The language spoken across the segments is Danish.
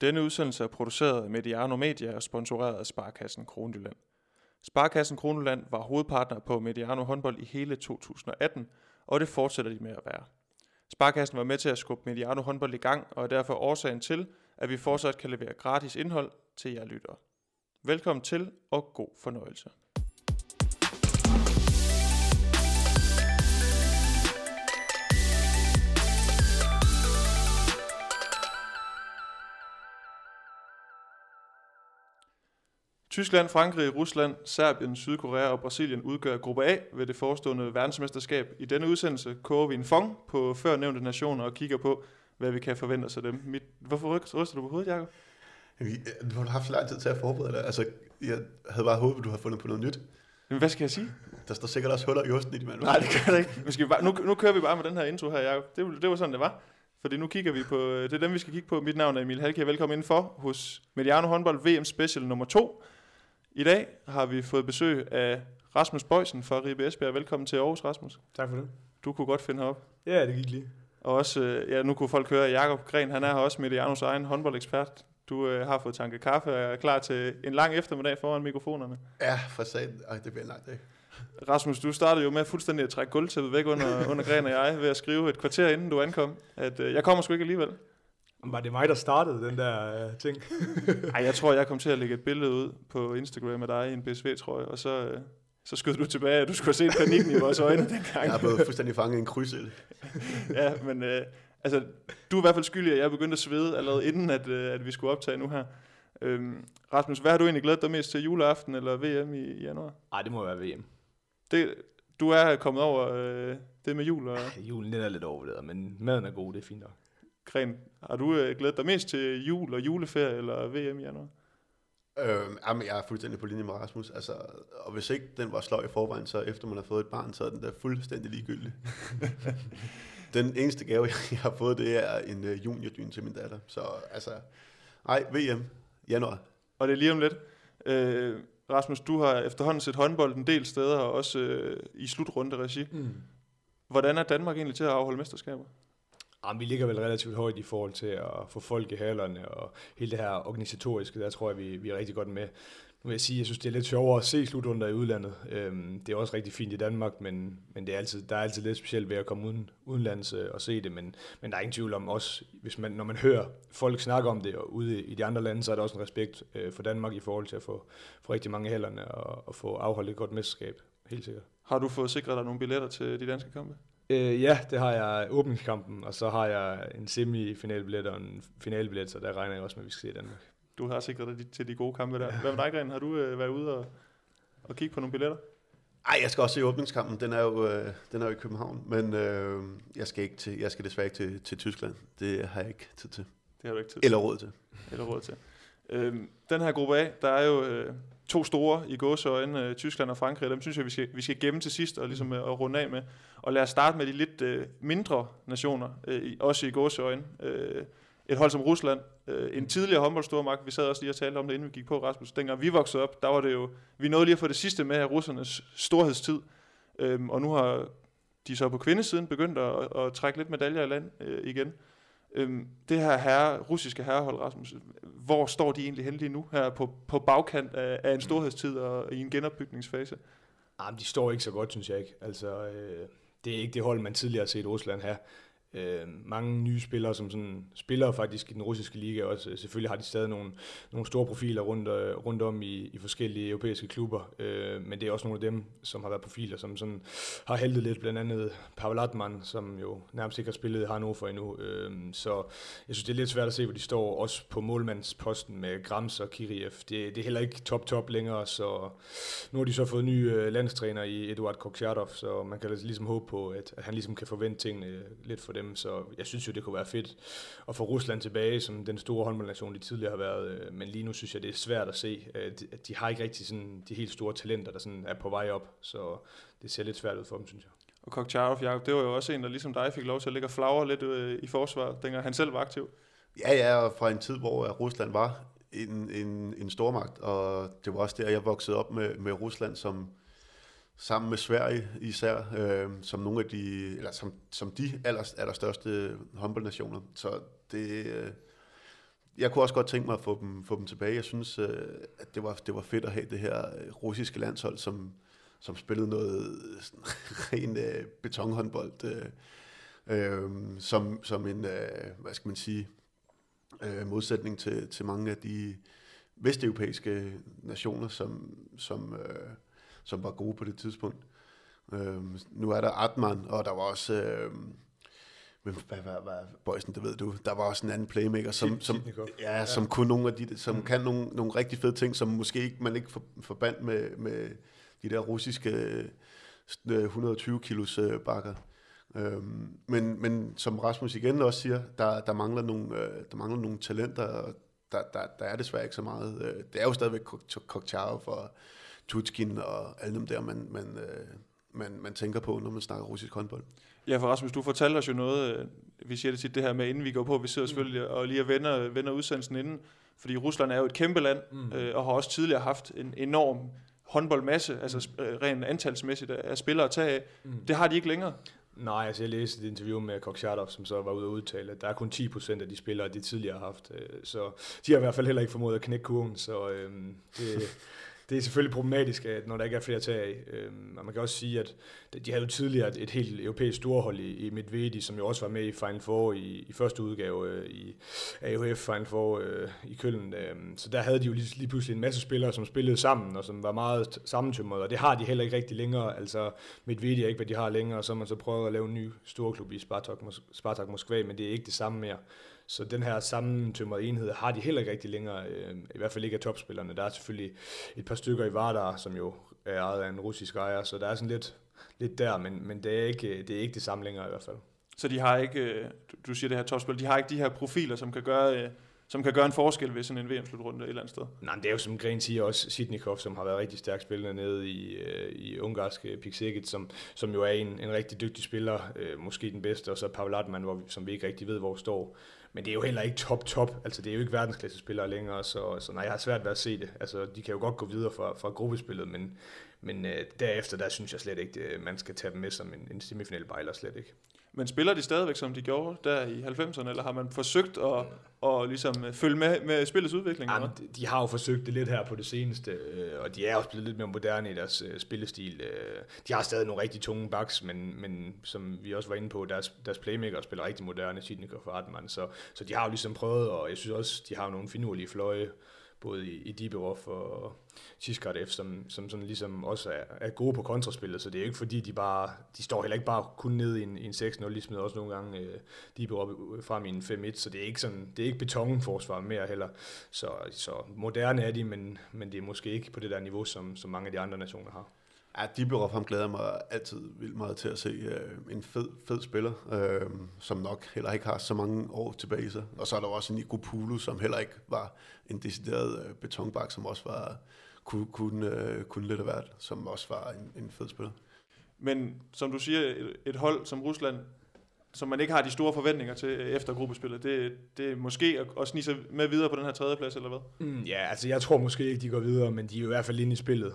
Denne udsendelse er produceret af Mediano Media og sponsoreret af Sparkassen Kronjylland. Sparkassen Kronjylland var hovedpartner på Mediano håndbold i hele 2018, og det fortsætter de med at være. Sparkassen var med til at skubbe Mediano håndbold i gang, og er derfor årsagen til, at vi fortsat kan levere gratis indhold til jer lyttere. Velkommen til, og god fornøjelse. Tyskland, Frankrig, Rusland, Serbien, Sydkorea og Brasilien udgør gruppe A ved det forestående verdensmesterskab. I denne udsendelse koger vi en fong på før nævnte nationer og kigger på, hvad vi kan forvente os af dem. Mit, hvorfor ryster du på hovedet, Jacob? Du har haft så lang tid til at forberede dig. Altså, jeg havde bare håbet, du havde fundet på noget nyt. Men hvad skal jeg sige? Der står sikkert også huller i osten i de mand. Nej, det gør det ikke. Nu, skal vi bare, nu, nu kører vi bare med den her intro her, Jacob. Det, det var sådan, det var. Fordi nu kigger vi på, det er dem, vi skal kigge på. Mit navn er Emil Halke. Velkommen indenfor hos Mediano håndbold VM Special nummer 2. I dag har vi fået besøg af Rasmus Bøjsen fra Ribe Esbjerg. Velkommen til Aarhus, Rasmus. Tak for det. Du kunne godt finde herop. Ja, det gik lige. Og også, øh, ja, nu kunne folk høre, at Jakob Gren, han er her også Medianos egen håndboldekspert. Du øh, har fået tanke kaffe og er klar til en lang eftermiddag foran mikrofonerne. Ja, for satan. Ej, det bliver en lang dag. Rasmus, du startede jo med fuldstændig at trække gulvtæppet væk under, under Gren og jeg ved at skrive et kvarter inden du ankom, at øh, jeg kommer sgu ikke alligevel. Var det mig, der startede den der uh, ting? Ej, jeg tror, jeg kom til at lægge et billede ud på Instagram af dig i en BSV-trøje, og så, øh, så skød du tilbage, at du skulle have set panikken i vores øjne dengang. Jeg er blevet fuldstændig fanget i en krydsild. ja, men øh, altså, du er i hvert fald skyldig, at jeg begyndte at svede allerede inden, at, øh, at vi skulle optage nu her. Øhm, Rasmus, hvad har du egentlig glædet dig mest til juleaften eller VM i, januar? Nej, det må være VM. Det, du er kommet over øh, det med jul og Julen den er lidt overvurderet, men maden er god, det er fint nok. Gren. Har du øh, glædet dig mest til jul og juleferie eller VM i januar? Øhm, jamen, jeg er fuldstændig på linje med Rasmus. Altså, og hvis ikke den var sløj i forvejen, så efter man har fået et barn, så er den der fuldstændig ligegyldig. den eneste gave, jeg har fået, det er en uh, juniordyn til min datter. Så altså, ej, VM, januar. Og det er lige om lidt. Øh, Rasmus, du har efterhånden set håndbold en del steder, og også øh, i slutrunde regi. Mm. Hvordan er Danmark egentlig til at afholde mesterskaber? Jamen, vi ligger vel relativt højt i forhold til at få folk i hallerne, og hele det her organisatoriske, der tror jeg, vi, vi er rigtig godt med. Nu vil jeg sige, jeg synes, det er lidt sjovere at se slutrunder i udlandet. Øhm, det er også rigtig fint i Danmark, men, men det er altid, der er altid lidt specielt ved at komme uden, udenlands øh, og se det. Men, men der er ingen tvivl om også, hvis man, når man hører folk snakke om det og ude i de andre lande, så er der også en respekt øh, for Danmark i forhold til at få, få rigtig mange hælderne hallerne og, og få afholdt et godt mesterskab. Helt sikkert. Har du fået sikret dig nogle billetter til de danske kampe? Øh, ja, det har jeg åbningskampen, og så har jeg en semifinalbillet og en finalbillet, så der regner jeg også med, at vi skal se Danmark. Du har sikret dig til de gode kampe der. Hvad med dig, Gren? Har du øh, været ude og, og kigge på nogle billetter? Ej, jeg skal også se åbningskampen. Den er jo, øh, den er jo i København. Men øh, jeg, skal ikke til, jeg skal desværre ikke til, til Tyskland. Det har jeg ikke tid til. Det har du ikke tid Eller råd til. eller råd til. Øhm, den her gruppe A, der er jo øh, to store i gåseøjne, øh, Tyskland og Frankrig. Dem synes jeg, vi skal, vi skal gemme til sidst og ligesom øh, at runde af med. Og lad os starte med de lidt øh, mindre nationer, øh, også i gåseøjne. Øh, et hold som Rusland, øh, en tidligere håndboldstormagt, vi sad også lige og talte om det, inden vi gik på, Rasmus. Dengang vi voksede op, der var det jo, vi nåede lige at få det sidste med af russernes storhedstid. Øhm, og nu har de så på kvindesiden begyndt at, at trække lidt medaljer i land øh, igen. Øhm, det her herre, russiske herrehold, Rasmus, hvor står de egentlig hen lige nu her på, på bagkant af, af en storhedstid og i en genopbygningsfase? Jamen, de står ikke så godt, synes jeg ikke. Altså, øh, det er ikke det hold, man tidligere har set Rusland have. Øh, mange nye spillere, som sådan, spiller faktisk i den russiske liga også. Selvfølgelig har de stadig nogle, nogle store profiler rundt, øh, rundt om i, i forskellige europæiske klubber, øh, men det er også nogle af dem, som har været profiler, som sådan har heldet lidt, blandt andet Pavel Atman, som jo nærmest ikke har spillet i Hannover endnu. Øh, så jeg synes, det er lidt svært at se, hvor de står, også på målmandsposten med Grams og Kiriev. Det, det er heller ikke top-top længere, så nu har de så fået ny øh, landstræner i Eduard Koksjardov, så man kan altså ligesom håbe på, at, at han ligesom kan forvente tingene lidt for dem. Så jeg synes jo, det kunne være fedt at få Rusland tilbage som den store håndboldnation, de tidligere har været. øh, Men lige nu synes jeg, det er svært at se. at de- at De har ikke rigtig sådan de helt store talenter, der sådan er på vej op. Så det ser lidt svært ud for dem, synes jeg. Og Kokcharov, Jacob, det var jo også en, der ligesom dig fik lov til at ligge og flagre lidt øh, i forsvaret, dengang han selv var aktiv. Ja, ja, og fra en tid, hvor øh, Rusland var en, en, en stormagt, og det var også der, jeg voksede op med, med Rusland som sammen med Sverige især, øh, som nogle af de, eller som, som de aller, allerstørste håndboldnationer. Så det, øh, jeg kunne også godt tænke mig at få dem, få dem tilbage. Jeg synes, øh, at det var, det var fedt at have det her øh, russiske landshold, som, som spillede noget sådan, ren øh, betonhåndbold, øh, øh, som, som en, øh, hvad skal man sige, øh, modsætning til, til mange af de vesteuropæiske nationer, som, som, øh, som var gode på det tidspunkt. Øh, nu er der Atman, og der var også... Øh, hvad, hvad, hvad, hvad, Bøjsen, det ved du. Der var også en anden playmaker, som, som, ja, ja. som kunne nogle af de, som mm. kan nogle, nogle rigtig fede ting, som måske ikke, man ikke for, forbandt med, med de der russiske 120 øh, kilos øh, bakker. Øhm, men, men som Rasmus igen også siger, der, der, mangler, nogle, øh, der mangler nogle talenter, og der, der, der er desværre ikke så meget. Øh, det er jo stadigvæk Koktjarov og Tutskin og alle dem der, man, man, øh, man, man tænker på, når man snakker russisk håndbold. Ja, for Rasmus, du fortalte os jo noget, øh, vi siger det tit det her med, inden vi går på, vi sidder mm. selvfølgelig og lige vender, vender udsendelsen inden, fordi Rusland er jo et kæmpe land, mm. øh, og har også tidligere haft en enorm håndboldmasse, altså mm. øh, rent antalsmæssigt af spillere at tage af. Mm. Det har de ikke længere. Nej, altså jeg læste et interview med Koksjardov, som så var ude at udtale, at der er kun 10% af de spillere, de tidligere har haft. Øh, så de har i hvert fald heller ikke formået at knække kurven, så øhm, det, det er selvfølgelig problematisk, at når der ikke er flere tag af. Øhm, og man kan også sige, at de havde jo tidligere et, et helt europæisk storhold i, i Medvedi, som jo også var med i Final Four i, i første udgave øh, i AUF Final Four øh, i Køln. Øhm, så der havde de jo lige, lige pludselig en masse spillere, som spillede sammen, og som var meget sammentømrede, og det har de heller ikke rigtig længere. Altså Medvedi er ikke, hvad de har længere, og så har man så prøvet at lave en ny storklub i Spartak, Spartak Moskva, men det er ikke det samme mere. Så den her sammentømrede enhed har de heller ikke rigtig længere, øh, i hvert fald ikke af topspillerne. Der er selvfølgelig et par stykker i Vardar, som jo er ejet af en russisk ejer, så der er sådan lidt, lidt der, men, men det, er ikke, det er ikke det samme længere i hvert fald. Så de har ikke, øh, du siger det her topspil, de har ikke de her profiler, som kan gøre, øh, som kan gøre en forskel ved sådan en VM-slutrunde et eller andet sted? Nej, det er jo som Gren siger også Sidnikov, som har været rigtig stærk spiller nede i, øh, i ungarske øh, Pixegit, som, som jo er en, en rigtig dygtig spiller, øh, måske den bedste, og så Pavel Atman, hvor, som vi ikke rigtig ved, hvor står. Men det er jo heller ikke top top. Altså det er jo ikke verdensklasse spillere længere, så, så nej, jeg har svært ved at se det. Altså de kan jo godt gå videre fra, fra gruppespillet, men, men øh, derefter, der synes jeg slet ikke, man skal tage dem med som en, en semifinal bejler, slet ikke. Men spiller de stadigvæk, som de gjorde der i 90'erne, eller har man forsøgt at, at ligesom øh, følge med, med spillets udvikling? Jamen, de, de har jo forsøgt det lidt her på det seneste, øh, og de er også blevet lidt mere moderne i deres øh, spillestil. De har stadig nogle rigtig tunge backs, men, men som vi også var inde på, deres, deres playmaker spiller rigtig moderne, Sidnikov og Hartmann, så, så de har jo ligesom prøvet, og jeg synes også, de har nogle finurlige fløje, både i, i Dibirov og F, som, som sådan ligesom også er, er gode på kontraspillet, så det er jo ikke fordi, de bare, de står heller ikke bare kun ned i en, i en 6-0, de smider også nogle gange øh, Dibirov frem i en 5-1, så det er ikke sådan, det er ikke betonforsvar mere heller, så, så moderne er de, men, men det er måske ikke på det der niveau, som, som mange af de andre nationer har. Ja, Dibirov, ham glæder mig altid vildt meget til at se øh, en fed, fed spiller, øh, som nok heller ikke har så mange år tilbage i sig. Og så er der også Nico Pulu, som heller ikke var en decideret øh, betonbak, som også var, kunne, kunne, øh, kunne lidt af hvert, som også var en, en fed spiller. Men som du siger, et, et hold som Rusland, som man ikke har de store forventninger til efter gruppespillet, det, det er måske at, at snige sig med videre på den her tredje plads, eller hvad? Mm, ja, altså jeg tror måske ikke, de går videre, men de er jo i hvert fald inde i spillet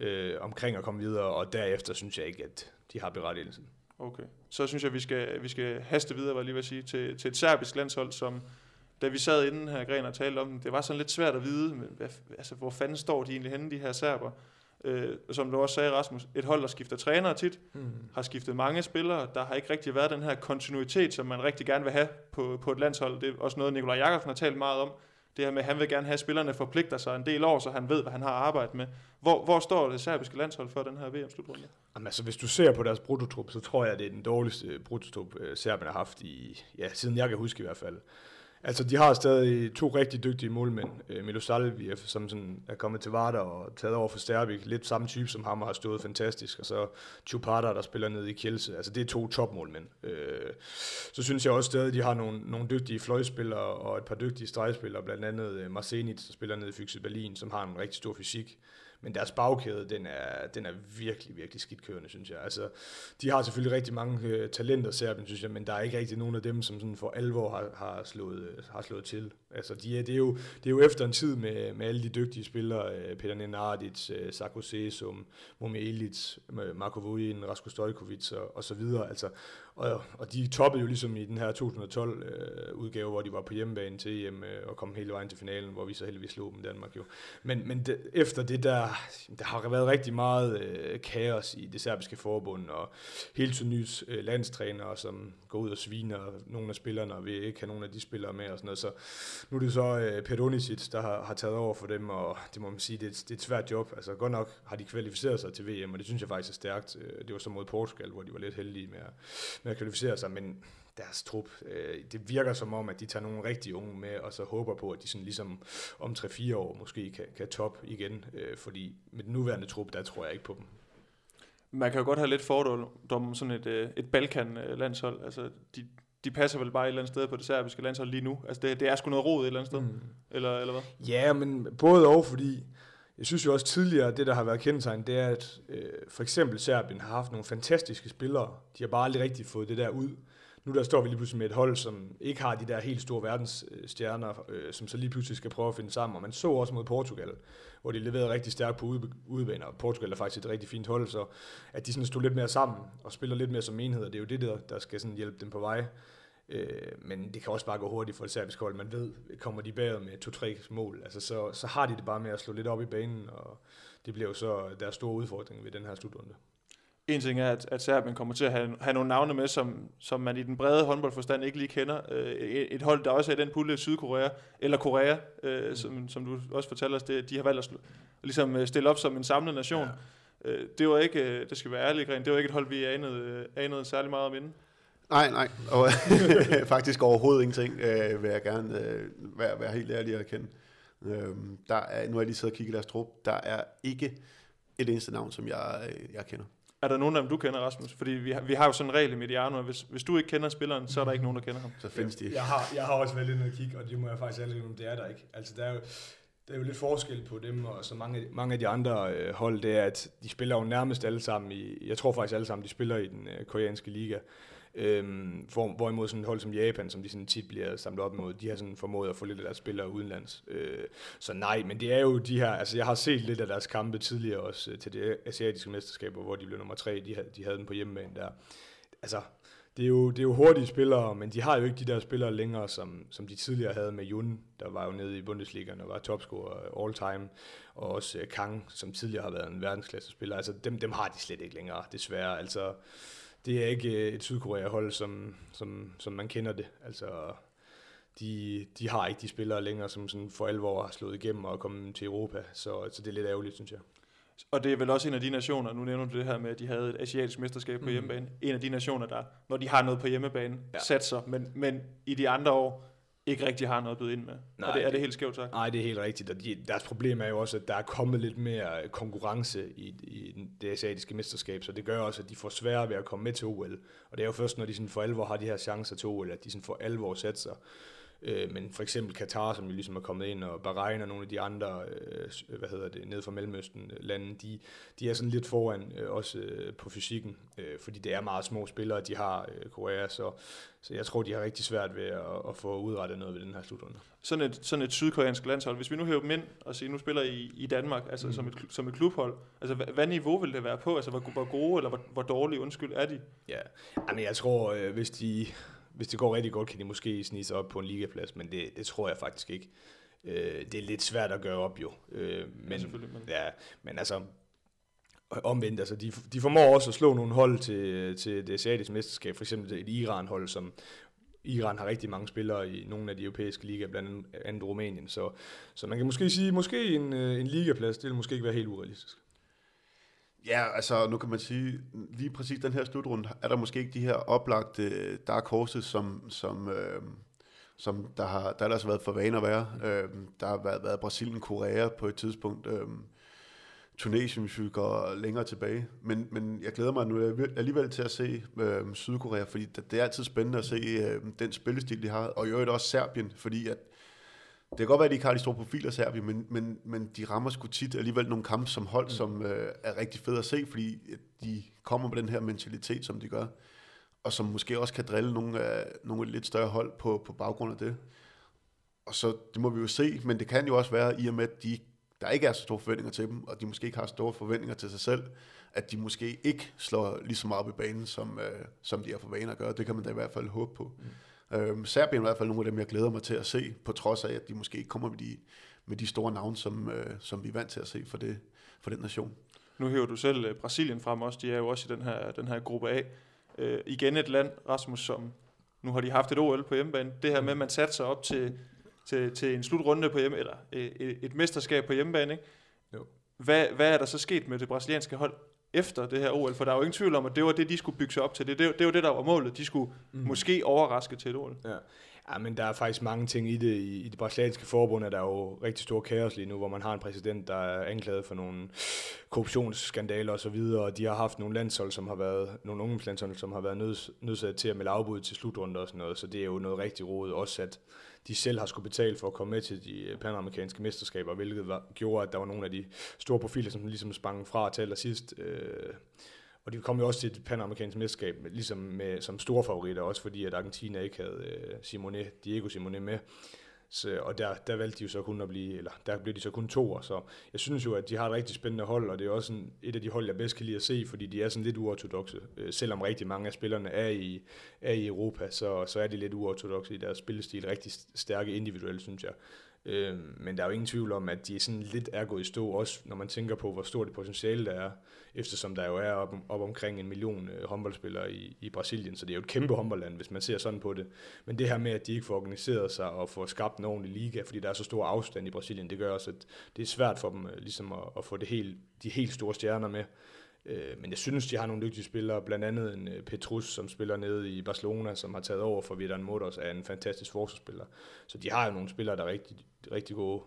øh, omkring at komme videre, og derefter synes jeg ikke, at de har berettigelsen. Okay, så synes jeg, at vi skal, vi skal haste videre, var lige vil sige, til, til et serbisk landshold, som da vi sad inden her Gren og talte om det, var sådan lidt svært at vide, men hvad, altså, hvor fanden står de egentlig henne, de her serber? Øh, som du også sagde, Rasmus, et hold, der skifter trænere tit, mm. har skiftet mange spillere, der har ikke rigtig været den her kontinuitet, som man rigtig gerne vil have på, på et landshold. Det er også noget, Nikolaj Jakobsen har talt meget om, det her med, at han vil gerne have, at spillerne forpligter sig en del år, så han ved, hvad han har arbejdet med. Hvor, hvor står det serbiske landshold for den her VM-slutrunde? Jamen, altså, hvis du ser på deres brutotrup, så tror jeg, det er den dårligste brutotrup, øh, Serbien har haft i, ja, siden jeg kan huske i hvert fald. Altså, de har stadig to rigtig dygtige målmænd. Øh, Milo Salviev, som sådan er kommet til Vardar og taget over for Sterbik. Lidt samme type som ham og har stået fantastisk. Og så Chupata, der spiller ned i Kielse. Altså, det er to topmålmænd. Øh, så synes jeg også stadig, de har nogle, nogle dygtige fløjspillere og et par dygtige stregspillere. Blandt andet øh, Marcenit, der spiller ned i Fyxe Berlin, som har en rigtig stor fysik. Men deres bagkæde, den er, den er virkelig, virkelig skidt kørende, synes jeg. Altså, de har selvfølgelig rigtig mange øh, talenter, Serbien, synes jeg, men der er ikke rigtig nogen af dem, som sådan for alvor har, har, slået, øh, har slået til. Altså, de er, det, er jo, det er jo efter en tid med, med alle de dygtige spillere, øh, Peter Nenadic, øh, Sako Sesum, Momi øh, Marko Vujin, Rasko Stojkovic og, og så videre. Altså, og, og de toppede jo ligesom i den her 2012-udgave, øh, hvor de var på hjemmebane til EM øh, og kom hele vejen til finalen, hvor vi så heldigvis slog dem Danmark jo. Men, men de, efter det der, der har været rigtig meget øh, kaos i det serbiske forbund, og helt til nys øh, landstrænere, som går ud og sviner nogle af spillerne, og vil ikke have nogle af de spillere med og sådan noget. Så nu er det så øh, Perunicic, der har, har taget over for dem, og det må man sige, det er, det er et svært job. Altså godt nok har de kvalificeret sig til VM, og det synes jeg faktisk er stærkt. Øh, det var så mod Portugal, hvor de var lidt heldige med at, med at kvalificere sig, men deres trup, øh, det virker som om, at de tager nogle rigtig unge med, og så håber på, at de sådan ligesom om 3-4 år måske kan, kan top igen, øh, fordi med den nuværende trup, der tror jeg ikke på dem. Man kan jo godt have lidt fordom om sådan et, øh, et Balkan-landshold. Altså, de, de passer vel bare et eller andet sted på det serbiske landshold lige nu. Altså, det, det er sgu noget rod et eller andet sted. Mm. Eller, eller hvad? Ja, men både og, fordi jeg synes jo også tidligere, det der har været kendetegn, det er, at øh, for eksempel Serbien har haft nogle fantastiske spillere. De har bare aldrig rigtig fået det der ud. Nu der står vi lige pludselig med et hold, som ikke har de der helt store verdensstjerner, øh, som så lige pludselig skal prøve at finde sammen. Og man så også mod Portugal, hvor de leverede rigtig stærkt på ude, udebane, Portugal er faktisk et rigtig fint hold, så at de sådan stod lidt mere sammen og spiller lidt mere som enhed, og det er jo det, der, der skal sådan hjælpe dem på vej. Øh, men det kan også bare gå hurtigt for et serbisk hold. Man ved, kommer de bagud med to-tre mål, altså, så, så har de det bare med at slå lidt op i banen, og det bliver jo så deres store udfordring ved den her slutrunde. En ting er, at, at Serbien kommer til at have, have nogle navne med, som, som man i den brede håndboldforstand ikke lige kender. Øh, et, et hold, der også er i den pulje, Sydkorea, eller Korea, øh, mm. som, som du også fortæller os, det, de har valgt at slå, ligesom øh, stille op som en samlet nation. Ja. Øh, det var ikke, øh, det skal være ærligt, det var ikke et hold, vi anede, anede særlig meget om inden. Nej, nej. Og, faktisk overhovedet ingenting, øh, vil jeg gerne øh, være, være helt ærlig at erkende. Øh, der er, nu har jeg lige siddet og kigget deres trup. Der er ikke et eneste navn, som jeg, øh, jeg kender. Er der nogen af dem, du kender, Rasmus? Fordi vi har, vi har jo sådan en regel i Mediano, at hvis, hvis du ikke kender spilleren, så er der ikke nogen, der kender ham. Så findes de ikke. Jeg har, jeg har også været lidt at kigge, og det må jeg faktisk ærligt om det er der ikke. Altså, der er jo, der er jo lidt forskel på dem, og så mange, mange af de andre øh, hold, det er, at de spiller jo nærmest alle sammen i, jeg tror faktisk alle sammen, de spiller i den øh, koreanske liga. Øhm, for, hvorimod sådan et hold som Japan, som de sådan tit bliver samlet op imod, de har sådan formået at få lidt af deres spillere udenlands. Øh, så nej, men det er jo de her, altså jeg har set lidt af deres kampe tidligere også øh, til det asiatiske mesterskaber, hvor de blev nummer tre, de, havde, de havde den på hjemmebane der. Altså, det er, jo, det er jo hurtige spillere, men de har jo ikke de der spillere længere, som, som de tidligere havde med Jun, der var jo nede i Bundesliga og var topscorer all time, og også øh, Kang, som tidligere har været en verdensklasse spiller. Altså dem, dem har de slet ikke længere, desværre. Altså, det er ikke øh, et Sydkorea-hold, som, som, som man kender det. Altså, de, de har ikke de spillere længere, som sådan for alvor har slået igennem og kommet til Europa, så, så det er lidt ærgerligt, synes jeg. Og det er vel også en af de nationer, nu nævner du det her med, at de havde et asiatisk mesterskab på mm. hjemmebane, en af de nationer, der, når de har noget på hjemmebane, ja. satser, men, men i de andre år, ikke rigtig har noget at byde ind med. Nej, er, det, er det helt skævt sagt? Nej, det er helt rigtigt. Og de, deres problem er jo også, at der er kommet lidt mere konkurrence i, i det asiatiske mesterskab, så det gør også, at de får sværere ved at komme med til OL. Og det er jo først, når de sådan for alvor har de her chancer til OL, at de sådan for alvor sætter sig. Øh, men for eksempel Katar, som jo ligesom er kommet ind, og Bahrain og nogle af de andre, øh, hvad hedder det, nede fra Mellemøsten lande, de, de er sådan lidt foran øh, også øh, på fysikken, øh, fordi det er meget små spillere, de har øh, Korea, så, så jeg tror, de har rigtig svært ved at, at få udrettet noget ved den her slutrunde. Sådan et, sådan et sydkoreansk landshold, hvis vi nu hæver dem ind og siger, nu spiller I i Danmark, altså mm. som, et, som et klubhold, altså hvad, hvad niveau vil det være på? Altså hvor, hvor gode eller hvor, hvor dårlige, undskyld, er de? Ja, men jeg tror, øh, hvis de hvis det går rigtig godt, kan de måske snige sig op på en ligaplads, men det, det tror jeg faktisk ikke. Øh, det er lidt svært at gøre op jo. Øh, men, ja, men... Ja, men altså, omvendt, altså de, de formår også at slå nogle hold til, til det asiatiske mesterskab, for eksempel et Iran-hold, som Iran har rigtig mange spillere i nogle af de europæiske ligaer, blandt andet Rumænien, så, så man kan måske sige, måske en, øh, en ligaplads, det vil måske ikke være helt urealistisk. Ja, altså nu kan man sige, lige præcis den her slutrunde, er der måske ikke de her oplagte øh, dark horses, som, som, øh, som der har der har været for vane at være. Øh, der har været, været Brasilien, Korea på et tidspunkt, øh, Tunesien, hvis vi går længere tilbage. Men, men jeg glæder mig nu alligevel til at se øh, Sydkorea, fordi det, det er altid spændende at se øh, den spillestil, de har, og i øvrigt også Serbien, fordi at det kan godt være, at de ikke har de store profiler, Serbien, men, men, men de rammer sgu tit alligevel nogle kampe som hold, mm. som øh, er rigtig fede at se, fordi de kommer med den her mentalitet, som de gør, og som måske også kan drille nogle, af, nogle lidt større hold på, på baggrund af det. Og så, det må vi jo se, men det kan jo også være, i og med, at de der ikke er så store forventninger til dem, og de måske ikke har store forventninger til sig selv, at de måske ikke slår lige så meget op i banen, som, øh, som de er for vane at gøre. Det kan man da i hvert fald håbe på. Mm. Øhm, Serbien er i hvert fald nogle af dem, jeg glæder mig til at se, på trods af, at de måske ikke kommer med de, med de store navne, som, øh, som vi er vant til at se for, det, for den nation. Nu hører du selv øh, Brasilien frem også. De er jo også i den her, den her gruppe A. Øh, igen et land, Rasmus, som nu har de haft et OL på hjemmebane. Det her med, at man satte sig op til, til, til en slutrunde på hjemme, eller øh, et, et mesterskab på hjemmebane. Ikke? Jo. Hvad, hvad er der så sket med det brasilianske hold efter det her OL? For der er jo ingen tvivl om, at det var det, de skulle bygge sig op til. Det, det, det var det, der var målet. De skulle mm. måske overraske til et OL. Ja. Ja, men der er faktisk mange ting i det. I, i det brasilianske forbund er der jo rigtig stor kaos lige nu, hvor man har en præsident, der er anklaget for nogle korruptionsskandaler og så videre, og de har haft nogle landshold, som har været, nogle ungdomslandshold, som har været nøds, nødsat til at melde afbud til slutrunder og sådan noget, så det er jo noget rigtig rodet, Også at de selv har skulle betale for at komme med til de panamerikanske mesterskaber, hvilket var, gjorde, at der var nogle af de store profiler, som ligesom sprang fra til allersidst. Øh, og de kom jo også til det panamerikanske mesterskab, ligesom med, som store favoritter, også fordi at Argentina ikke havde øh, Simone, Diego Simone med. Så, og der, der valgte de jo så kun at blive, eller der blev de så kun to, så jeg synes jo, at de har et rigtig spændende hold, og det er også en, et af de hold, jeg bedst kan lide at se, fordi de er sådan lidt uortodoxe. Øh, selvom rigtig mange af spillerne er i, er i Europa, så, så er de lidt uortodoxe i deres spillestil, rigtig stærke individuelt, synes jeg. Øh, men der er jo ingen tvivl om, at de sådan lidt er gået i stå, også når man tænker på, hvor stort det potentiale der er, eftersom der jo er op, op omkring en million øh, håndboldspillere i, i Brasilien, så det er jo et kæmpe håndboldland, hvis man ser sådan på det. Men det her med, at de ikke får organiseret sig og får skabt en ordentlig liga, fordi der er så stor afstand i Brasilien, det gør også, at det er svært for dem øh, ligesom at, at få det helt, de helt store stjerner med. Øh, men jeg synes, de har nogle dygtige spillere, blandt andet en øh, Petrus, som spiller nede i Barcelona, som har taget over for Vidan Motors, er en fantastisk forsvarsspiller. Så de har jo nogle spillere, der er rigtig, rigtig gode.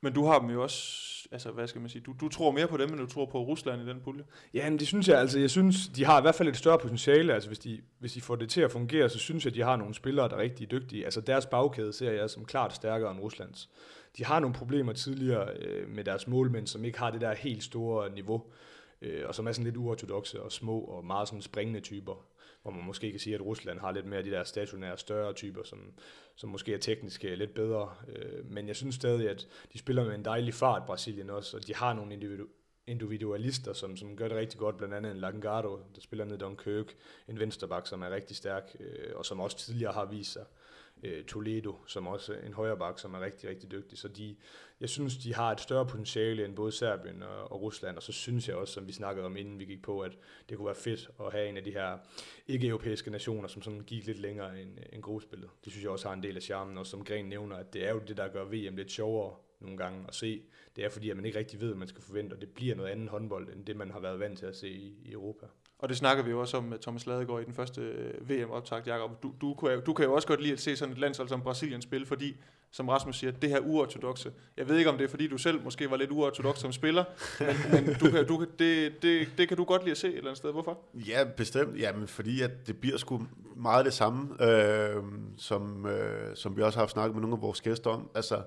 Men du har dem jo også, altså hvad skal man sige, du, du tror mere på dem, end du tror på Rusland i den pulje? Ja, men det synes jeg, altså jeg synes, de har i hvert fald et større potentiale, altså hvis de, hvis de får det til at fungere, så synes jeg, at de har nogle spillere, der er rigtig dygtige. Altså deres bagkæde ser jeg som klart stærkere end Ruslands. De har nogle problemer tidligere øh, med deres målmænd, som ikke har det der helt store niveau øh, Øh, og som er sådan lidt uortodoxe og små og meget sådan springende typer, hvor man måske kan sige, at Rusland har lidt mere af de der stationære, større typer, som, som måske er teknisk lidt bedre. Øh, men jeg synes stadig, at de spiller med en dejlig fart, Brasilien også, og de har nogle individu individualister, som, som gør det rigtig godt, blandt andet en Langardo, der spiller ned i Dunkirk, en vensterbak, som er rigtig stærk, øh, og som også tidligere har vist sig øh, Øh, Toledo, som også er en højre bak, som er rigtig, rigtig dygtig. Så de, jeg synes, de har et større potentiale end både Serbien og, og Rusland, og så synes jeg også, som vi snakkede om, inden vi gik på, at det kunne være fedt at have en af de her ikke-europæiske nationer, som sådan gik lidt længere end, end gruppespillet. Det synes jeg også har en del af charmen, og som Gren nævner, at det er jo det, der gør VM lidt sjovere nogle gange at se. Det er fordi, at man ikke rigtig ved, hvad man skal forvente, og det bliver noget andet håndbold, end det, man har været vant til at se i, i Europa. Og det snakker vi jo også om med Thomas Ladegaard i den første øh, VM-optakt, Jakob. Du, du, kan, du kan jo også godt lide at se sådan et landshold som Brasilien spille, fordi, som Rasmus siger, det her uortodoxe. Jeg ved ikke, om det er, fordi du selv måske var lidt uortodox som spiller, men, men du kan, du kan, det, det, det kan du godt lide at se et eller andet sted. Hvorfor? Ja, bestemt. Jamen, fordi at det bliver sgu meget det samme, øh, som, øh, som vi også har haft snakket med nogle af vores gæster om. Altså,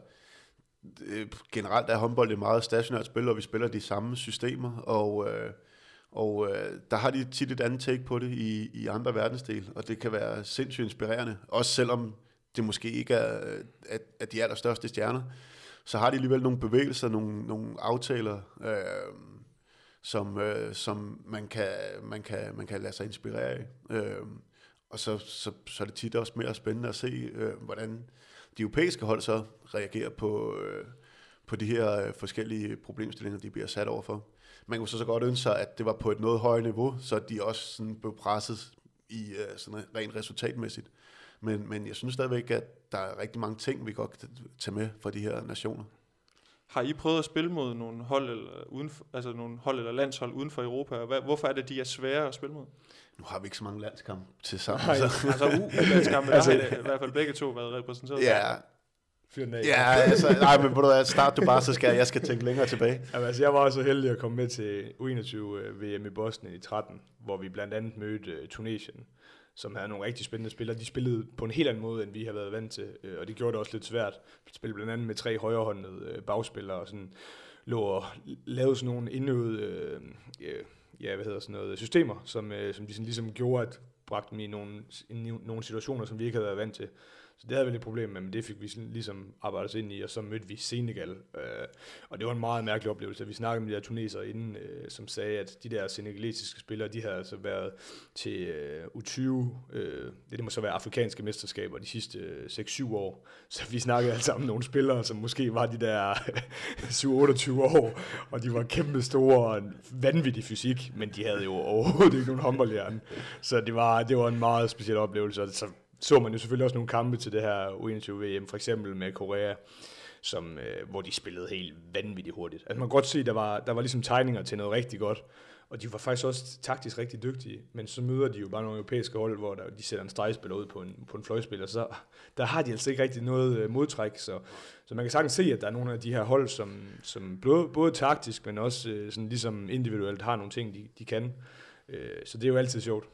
det, generelt er håndbold et meget stationært spil, og vi spiller de samme systemer, og... Øh, og øh, der har de tit et andet take på det i, i andre verdensdel, og det kan være sindssygt inspirerende. Også selvom det måske ikke er øh, at, at de allerstørste stjerner, så har de alligevel nogle bevægelser, nogle, nogle aftaler, øh, som, øh, som man, kan, man, kan, man kan lade sig inspirere af. Øh, og så, så, så er det tit også mere spændende at se, øh, hvordan de europæiske hold så reagerer på, øh, på de her øh, forskellige problemstillinger, de bliver sat overfor. Man kunne så, så godt ønske sig, at det var på et noget højere niveau, så de også sådan blev presset i uh, sådan rent resultatmæssigt. Men, men jeg synes stadigvæk, at der er rigtig mange ting, vi godt kan tage med fra de her nationer. Har I prøvet at spille mod nogle hold eller, uden for, altså nogle hold eller landshold uden for Europa? Hvad, hvorfor er det, de er svære at spille mod? Nu har vi ikke så mange landskampe til sammen. Nej, altså U-landskampe, altså, der har i hvert fald begge to været repræsenteret. Ja, Fyr den af. Ja, altså, nej, men du start du bare, så skal jeg, jeg skal tænke længere tilbage. Jamen, altså, jeg var også så heldig at komme med til U21 øh, VM i Bosnien i 13, hvor vi blandt andet mødte uh, Tunesien, som havde nogle rigtig spændende spillere. De spillede på en helt anden måde, end vi har været vant til, uh, og det gjorde det også lidt svært. Vi spillede blandt andet med tre højrehåndede bagspillere, og sådan lå og lavede sådan nogle indøvede uh, ja, hvad hedder sådan noget, systemer, som, uh, som de sådan ligesom gjorde, at bragte dem i nogle, i nogle situationer, som vi ikke havde været vant til. Så det havde vi lidt problem med, men det fik vi ligesom arbejdet os ind i, og så mødte vi Senegal. Øh, og det var en meget mærkelig oplevelse. Vi snakkede med de der tunesere inden, øh, som sagde, at de der senegalesiske spillere, de havde altså været til øh, U20, øh, det må så være afrikanske mesterskaber de sidste øh, 6-7 år. Så vi snakkede altså om nogle spillere, som måske var de der 7-28 år, og de var kæmpe store og en vanvittig fysik, men de havde jo overhovedet ikke nogen håndboldhjerne. Så det var, det var en meget speciel oplevelse, og så så man jo selvfølgelig også nogle kampe til det her U21-VM, for eksempel med Korea, som, øh, hvor de spillede helt vanvittigt hurtigt. Altså man kan godt se, der var, der var ligesom tegninger til noget rigtig godt, og de var faktisk også taktisk rigtig dygtige, men så møder de jo bare nogle europæiske hold, hvor der, de sætter en stregspiller ud på en, på en fløjspiller, så der har de altså ikke rigtig noget øh, modtræk, så, så man kan sagtens se, at der er nogle af de her hold, som, som både, både taktisk, men også øh, sådan ligesom individuelt har nogle ting, de, de kan. Øh, så det er jo altid sjovt.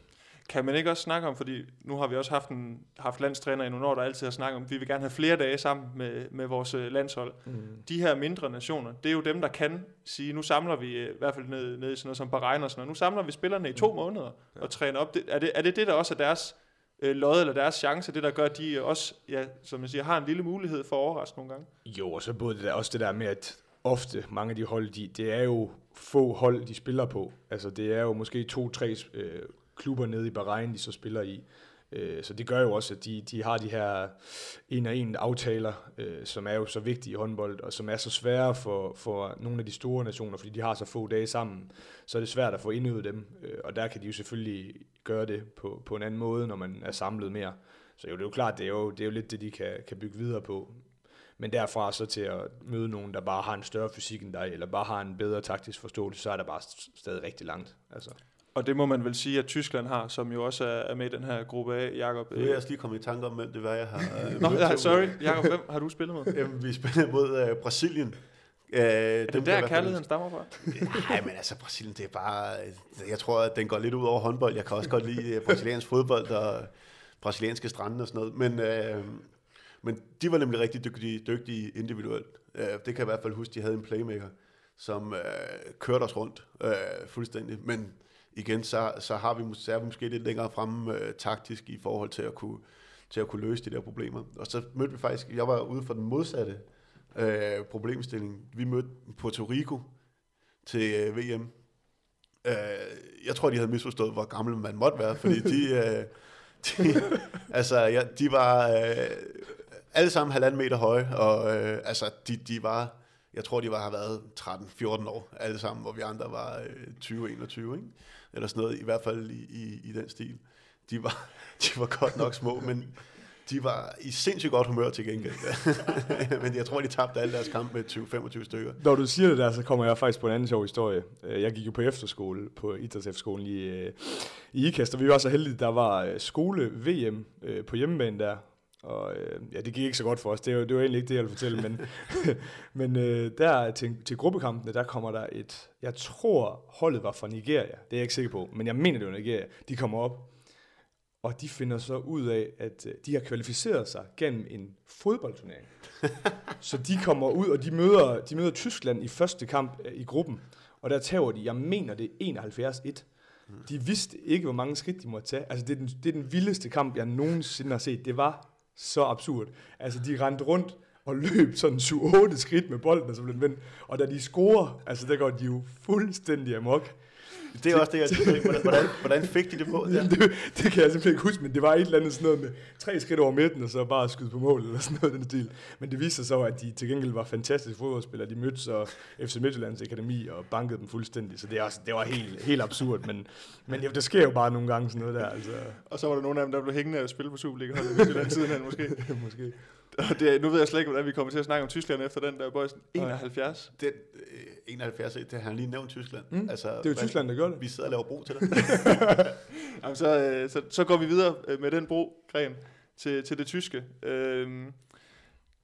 Kan man ikke også snakke om, fordi nu har vi også haft, en, haft landstræner i nogle år, der altid har snakket om, vi vil gerne have flere dage sammen med, med vores øh, landshold. Mm. De her mindre nationer, det er jo dem, der kan sige, nu samler vi øh, i hvert fald ned, ned i sådan noget som Bahrein og sådan noget, nu samler vi spillerne i to mm. måneder ja. og træner op. Det, er, det, er det det, der også er deres øh, lod eller deres chance, det der gør, at de også, ja, som jeg siger, har en lille mulighed for at overraske nogle gange? Jo, og så både det der, også det der med, at ofte mange af de hold, de, det er jo få hold, de spiller på. Altså det er jo måske to-tre øh, klubber nede i Bahrain, de så spiller i. Øh, så det gør jo også, at de, de har de her en og en aftaler, øh, som er jo så vigtige i håndbold, og som er så svære for, for nogle af de store nationer, fordi de har så få dage sammen, så er det svært at få indøvet dem, øh, og der kan de jo selvfølgelig gøre det på, på en anden måde, når man er samlet mere. Så jo, det er jo klart, det er jo, det er jo lidt det, de kan, kan bygge videre på. Men derfra så til at møde nogen, der bare har en større fysik end dig, eller bare har en bedre taktisk forståelse, så er der bare stadig rigtig langt. Altså. Og det må man vel sige, at Tyskland har, som jo også er med i den her gruppe A, Jakob. Nu er jeg lige kommet i tanke om, hvem det var, jeg har... Øh, Nå, ja, sorry. Jakob, hvem har du spillet med? Jamen, vi spillede mod uh, Brasilien. Uh, er det der, kærligheden stammer fra? Nej, men altså, Brasilien, det er bare... Jeg tror, at den går lidt ud over håndbold. Jeg kan også godt lide brasiliansk fodbold og brasilianske strande og sådan noget. Men, uh, men de var nemlig rigtig dygtige, dygtige individuelt. Uh, det kan jeg i hvert fald huske, de havde en playmaker, som uh, kørte os rundt uh, fuldstændig. Men igen, så, så har vi, så er vi måske lidt længere fremme øh, taktisk i forhold til at, kunne, til at kunne løse de der problemer. Og så mødte vi faktisk, jeg var ude for den modsatte øh, problemstilling. Vi mødte Puerto Rico til øh, VM. Øh, jeg tror, de havde misforstået, hvor gammel man måtte være, fordi de, øh, de, altså, ja, de var øh, alle sammen halvanden meter høje, og øh, altså, de, de var, jeg tror, de var har været 13-14 år alle sammen, hvor vi andre var øh, 20-21, ikke? Eller sådan noget, i hvert fald i, i, i den stil. De var, de var godt nok små, men de var i sindssygt godt humør til gengæld. men jeg tror, de tabte alle deres kampe med 20-25 stykker. Når du siger det der, så kommer jeg faktisk på en anden sjov historie. Øh, jeg gik jo på efterskole, på idrætsefterskolen i, øh, i IKAST, og vi var så heldige, der var øh, skole-VM på hjemmebane der, og øh, ja, det gik ikke så godt for os. Det var, det var egentlig ikke det, jeg ville fortælle. Men, men øh, der til, til gruppekampene, der kommer der et... Jeg tror, holdet var fra Nigeria. Det er jeg ikke sikker på. Men jeg mener, det var Nigeria. De kommer op, og de finder så ud af, at øh, de har kvalificeret sig gennem en fodboldturnering. så de kommer ud, og de møder, de møder Tyskland i første kamp øh, i gruppen. Og der tager de, jeg mener det er 71-1. De vidste ikke, hvor mange skridt de måtte tage. Altså, det er, den, det er den vildeste kamp, jeg nogensinde har set. Det var så absurd. Altså, de rendte rundt og løb sådan 7-8 skridt med bolden, og så blev den vendt. Og da de scorer, altså der går de jo fuldstændig amok. Det er også det, jeg tænker, hvordan, hvordan fik de det på? Ja. Det, det, kan jeg simpelthen ikke huske, men det var et eller andet sådan noget med tre skridt over midten, og så bare skyde på mål, eller sådan noget den stil. Men det viste sig så, at de til gengæld var fantastiske fodboldspillere. De mødte så FC Midtjyllands Akademi og bankede dem fuldstændig, så det, er også, det var helt, helt absurd, men, men ja, det sker jo bare nogle gange sådan noget der. Altså. Og så var der nogle af dem, der blev hængende af spille på Superliga-holdet i Midtjylland siden måske. måske. Og det, nu ved jeg slet ikke, hvordan vi kommer til at snakke om Tyskland efter den der boys. 71. Den, øh, 71, det har han lige nævnt Tyskland. Mm. Altså, det er jo hvad, Tyskland, der gør det. Vi sidder og laver bro til det. Jamen, så, øh, så, så går vi videre øh, med den bro, Gren, til, til det tyske. Øhm,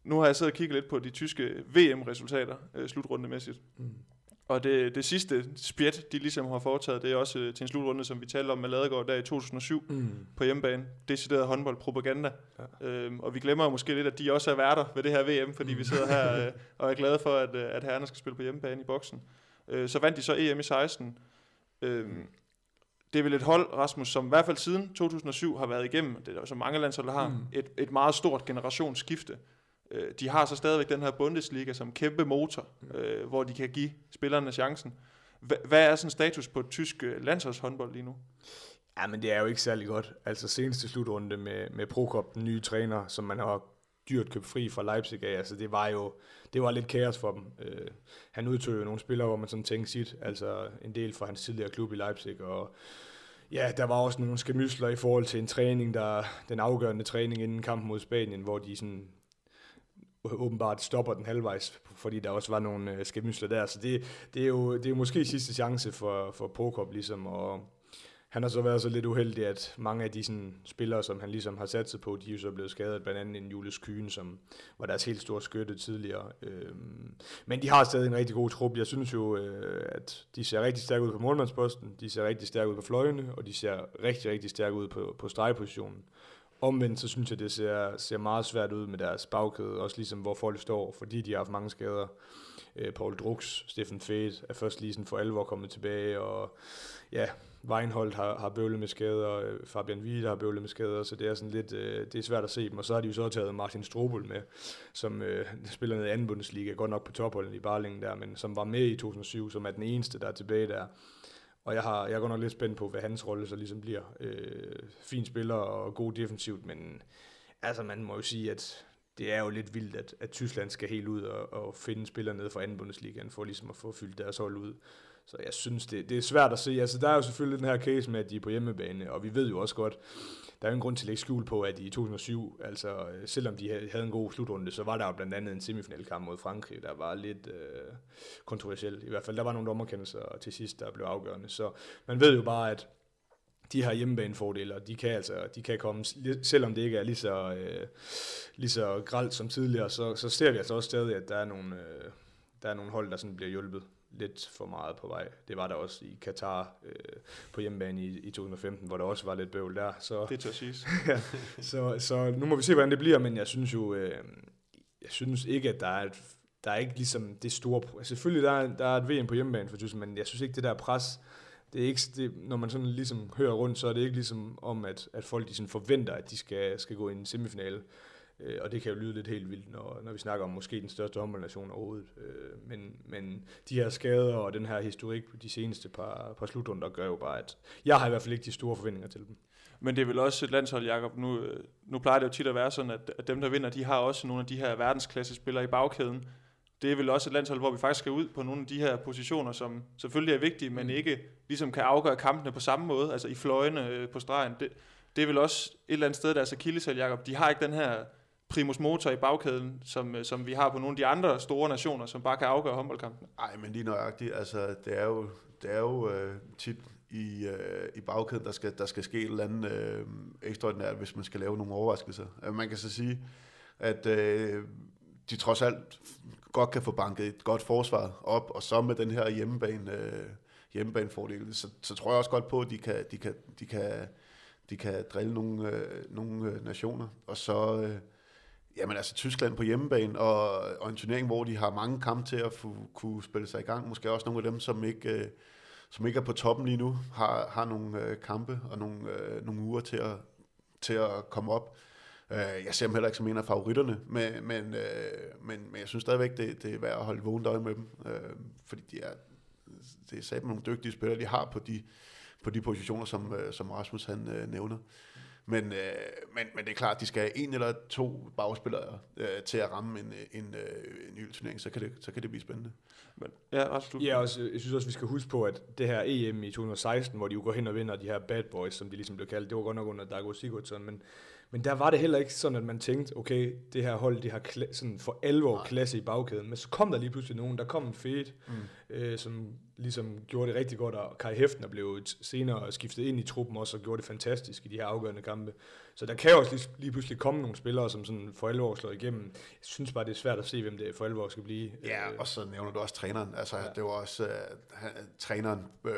nu har jeg siddet og kigget lidt på de tyske VM-resultater, øh, slutrundemæssigt. Mm. Og det, det sidste spjæt, de ligesom har foretaget, det er også øh, til en slutrunde, som vi talte om med Ladegaard der i 2007 mm. på hjemmebane. Decideret håndboldpropaganda. Ja. Øhm, og vi glemmer måske lidt, at de også er værter ved det her VM, fordi mm. vi sidder her øh, og er glade for, at, øh, at herrerne skal spille på hjemmebane i boksen. Øh, så vandt de så EM i 16. Øhm, det er vel et hold, Rasmus, som i hvert fald siden 2007 har været igennem, det er der så mange landshold, der har, mm. et, et meget stort generationsskifte. Øh, de har så stadigvæk den her Bundesliga som kæmpe motor, øh, hvor de kan give spillerne chancen. H- hvad er sådan status på tysk øh, landsholdshåndbold lige nu? Ja, men det er jo ikke særlig godt. Altså seneste slutrunde med, med Prokop, den nye træner, som man har dyrt købt fri fra Leipzig af, altså det var jo det var lidt kaos for dem. Øh, han udtog jo nogle spillere, hvor man sådan tænkte sit, altså en del fra hans tidligere klub i Leipzig, og ja, der var også nogle skamysler i forhold til en træning, der den afgørende træning inden kampen mod Spanien, hvor de sådan åbenbart stopper den halvvejs, fordi der også var nogle øh, skæmysler der. Så det, det, er jo, det er jo måske sidste chance for, for Prokop ligesom, og han har så været så lidt uheldig, at mange af de sådan, spillere, som han ligesom har sat på, de er jo så blevet skadet, blandt andet en Julius Kyhn, som var deres helt store skytte tidligere. Øhm, men de har stadig en rigtig god trup. Jeg synes jo, øh, at de ser rigtig stærke ud på målmandsposten, de ser rigtig stærke ud på fløjene, og de ser rigtig, rigtig stærke ud på, på stregpositionen. Omvendt så synes jeg, det ser, ser meget svært ud med deres bagkæde, også ligesom hvor folk står, fordi de har haft mange skader. Øh, Paul Drucks, Steffen Fed er først lige sådan for alvor kommet tilbage, og ja, Weinhold har, har bøvlet med skader, øh, Fabian Wiede har bøvlet med skader, så det er sådan lidt, øh, det er svært at se dem. Og så har de jo så taget Martin Strobel med, som øh, spiller ned i anden Bundesliga, godt nok på topholden i Barlingen der, men som var med i 2007, som er den eneste, der er tilbage der. Og jeg, har, jeg er godt nok lidt spændt på, hvad hans rolle så ligesom bliver. Øh, fin spiller og god defensivt, men altså man må jo sige, at det er jo lidt vildt, at, at Tyskland skal helt ud og, og finde spillere ned fra anden Bundesligaen, for ligesom at få fyldt deres hold ud. Så jeg synes, det, det er svært at se. Altså, der er jo selvfølgelig den her case med, at de er på hjemmebane, og vi ved jo også godt, der er jo en grund til at lægge skjul på, at i 2007, altså selvom de havde en god slutrunde, så var der jo blandt andet en semifinalkamp mod Frankrig, der var lidt øh, kontroversiel. I hvert fald, der var nogle dommerkendelser til sidst, der blev afgørende. Så man ved jo bare, at de her hjemmebanefordele, de kan altså, de kan komme, selvom det ikke er lige så, øh, lige så gralt som tidligere, så, så ser vi altså også stadig, at der er nogle, øh, der er nogle hold, der sådan bliver hjulpet lidt for meget på vej. Det var der også i Katar øh, på hjemmebane i, i 2015, hvor der også var lidt bøvl der. Så, det tør siges. så, så nu må vi se, hvordan det bliver, men jeg synes jo, øh, jeg synes ikke, at der er et, der er ikke ligesom det store... Altså, selvfølgelig der er, der er et VM på hjemmebane for Tyskland, men jeg synes ikke, det der pres, det er ikke, det, når man sådan ligesom hører rundt, så er det ikke ligesom om, at, at folk de sådan forventer, at de skal, skal gå i en semifinale. Øh, og det kan jo lyde lidt helt vildt, når, når vi snakker om måske den største håndboldnation overhovedet. Øh, men, men de her skader og den her historik på de seneste par, par slutrunder gør jo bare, at jeg har i hvert fald ikke de store forventninger til dem. Men det er vel også et landshold, Jacob. Nu, øh, nu plejer det jo tit at være sådan, at, at dem, der vinder, de har også nogle af de her verdensklasse spillere i bagkæden. Det er vel også et landshold, hvor vi faktisk skal ud på nogle af de her positioner, som selvfølgelig er vigtige, men mm. ikke ligesom kan afgøre kampene på samme måde, altså i fløjene øh, på stregen. Det, det er vel også et eller andet sted, der er kildesal, Jacob. De har ikke den her primus motor i bagkæden, som, øh, som vi har på nogle af de andre store nationer, som bare kan afgøre håndboldkampen. Nej, men lige nøjagtigt. Altså, det er jo, det er jo øh, tit i, øh, i bagkæden, der skal, der skal ske et eller andet øh, ekstraordinært, hvis man skal lave nogle overraskelser. Øh, man kan så sige, at øh, de trods alt godt kan få banket et godt forsvar op, og så med den her hjemmebane, øh, hjemmebanefordel, så, så tror jeg også godt på, at de kan, de kan, de kan, de kan drille nogle, øh, nogle øh, nationer, og så... Øh, Jamen altså Tyskland på hjemmebane, og, og en turnering, hvor de har mange kampe til at få, kunne spille sig i gang. Måske også nogle af dem, som ikke, øh, som ikke er på toppen lige nu, har, har nogle øh, kampe og nogle, øh, nogle uger til at, til at komme op. Øh, jeg ser dem heller ikke som en af favoritterne, men, men, øh, men, men jeg synes stadigvæk, det, det er værd at holde vågent øje med dem, øh, fordi de er, det er sat nogle dygtige spillere, de har på de, på de positioner, som, øh, som Rasmus han øh, nævner. Men, øh, men, men det er klart, at de skal have en eller to bagspillere øh, til at ramme en, en, øh, en ny turnering, så kan, det, så kan det blive spændende. Men, ja, også, ja også, jeg synes også, vi skal huske på, at det her EM i 2016, hvor de jo går hen og vinder de her bad boys, som de ligesom blev kaldt, det var godt nok under Dago Sigurdsson, men men der var det heller ikke sådan, at man tænkte, okay, det her hold, de har kla- sådan for alvor Nej. klasse i bagkæden. Men så kom der lige pludselig nogen, der kom en fed, mm. øh, som ligesom gjorde det rigtig godt, og Kai Hæften blev senere skiftet ind i truppen også, og gjorde det fantastisk i de her afgørende kampe. Så der kan jo også lige, lige pludselig komme nogle spillere, som sådan for alvor slår igennem. Jeg synes bare, det er svært at se, hvem det for alvor skal blive. Ja, og så nævner du også træneren. Altså, ja. det var også uh, han, træneren uh,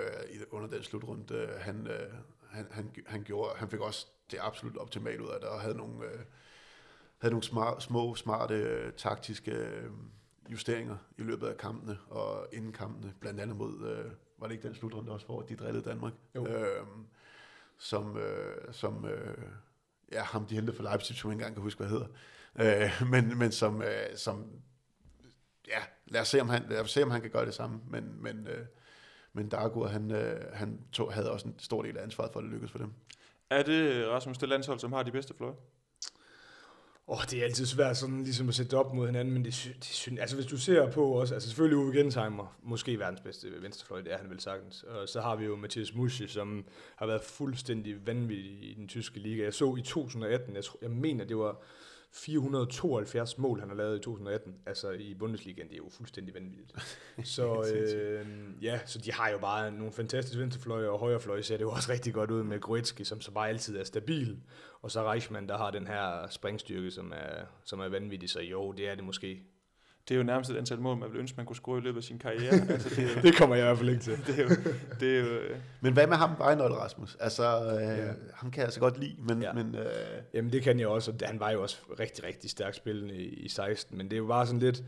under den slutrunde, uh, han, uh, han, han, han, gjorde, han fik også det absolut optimale ud af det, og havde nogle, øh, havde nogle smart, små, smarte, øh, taktiske øh, justeringer i løbet af kampene og inden kampene, blandt andet mod, øh, var det ikke den slutrunde også, hvor de drillede Danmark? Jo. Øhm, som, øh, som øh, ja, ham de hentede fra Leipzig, som jeg ikke engang kan huske, hvad hedder. Øh, men, men som, øh, som, ja, lad os, se, om han, lad os se, om han kan gøre det samme. Men, men, øh, men Dagur, han, øh, han tog, havde også en stor del af ansvaret for, at det lykkedes for dem. Er det, øh, Rasmus, det landshold, som har de bedste fløje? Åh, oh, det er altid svært sådan ligesom at sætte op mod hinanden, men det, sy- det synes, altså hvis du ser på også, altså selvfølgelig Uwe Gensheimer, måske verdens bedste venstrefløj, det er han vel sagtens. Og så har vi jo Mathias Musche, som har været fuldstændig vanvittig i den tyske liga. Jeg så i 2018, jeg, tror, jeg mener det var 472 mål, han har lavet i 2018, altså i Bundesligaen, det er jo fuldstændig vanvittigt. Så øh, ja, så de har jo bare nogle fantastiske venstrefløje, og højrefløje ser det jo også rigtig godt ud med Goretzki, som så bare altid er stabil, og så Reichmann, der har den her springstyrke, som er, som er vanvittig, så jo, det er det måske. Det er jo nærmest et antal mål, man ville ønske, man kunne score i løbet af sin karriere. altså, det, er jo, Det kommer jeg i hvert fald ikke til. det er jo, det er jo øh, Men hvad med ham, Beinhold Rasmus? Altså, øh, Ja. ham kan jeg altså godt lide, men, Ja. ja. men øh, Jamen det kan jeg også, og han var jo også rigtig, rigtig stærk spillende i, i 16, men det er jo bare sådan lidt,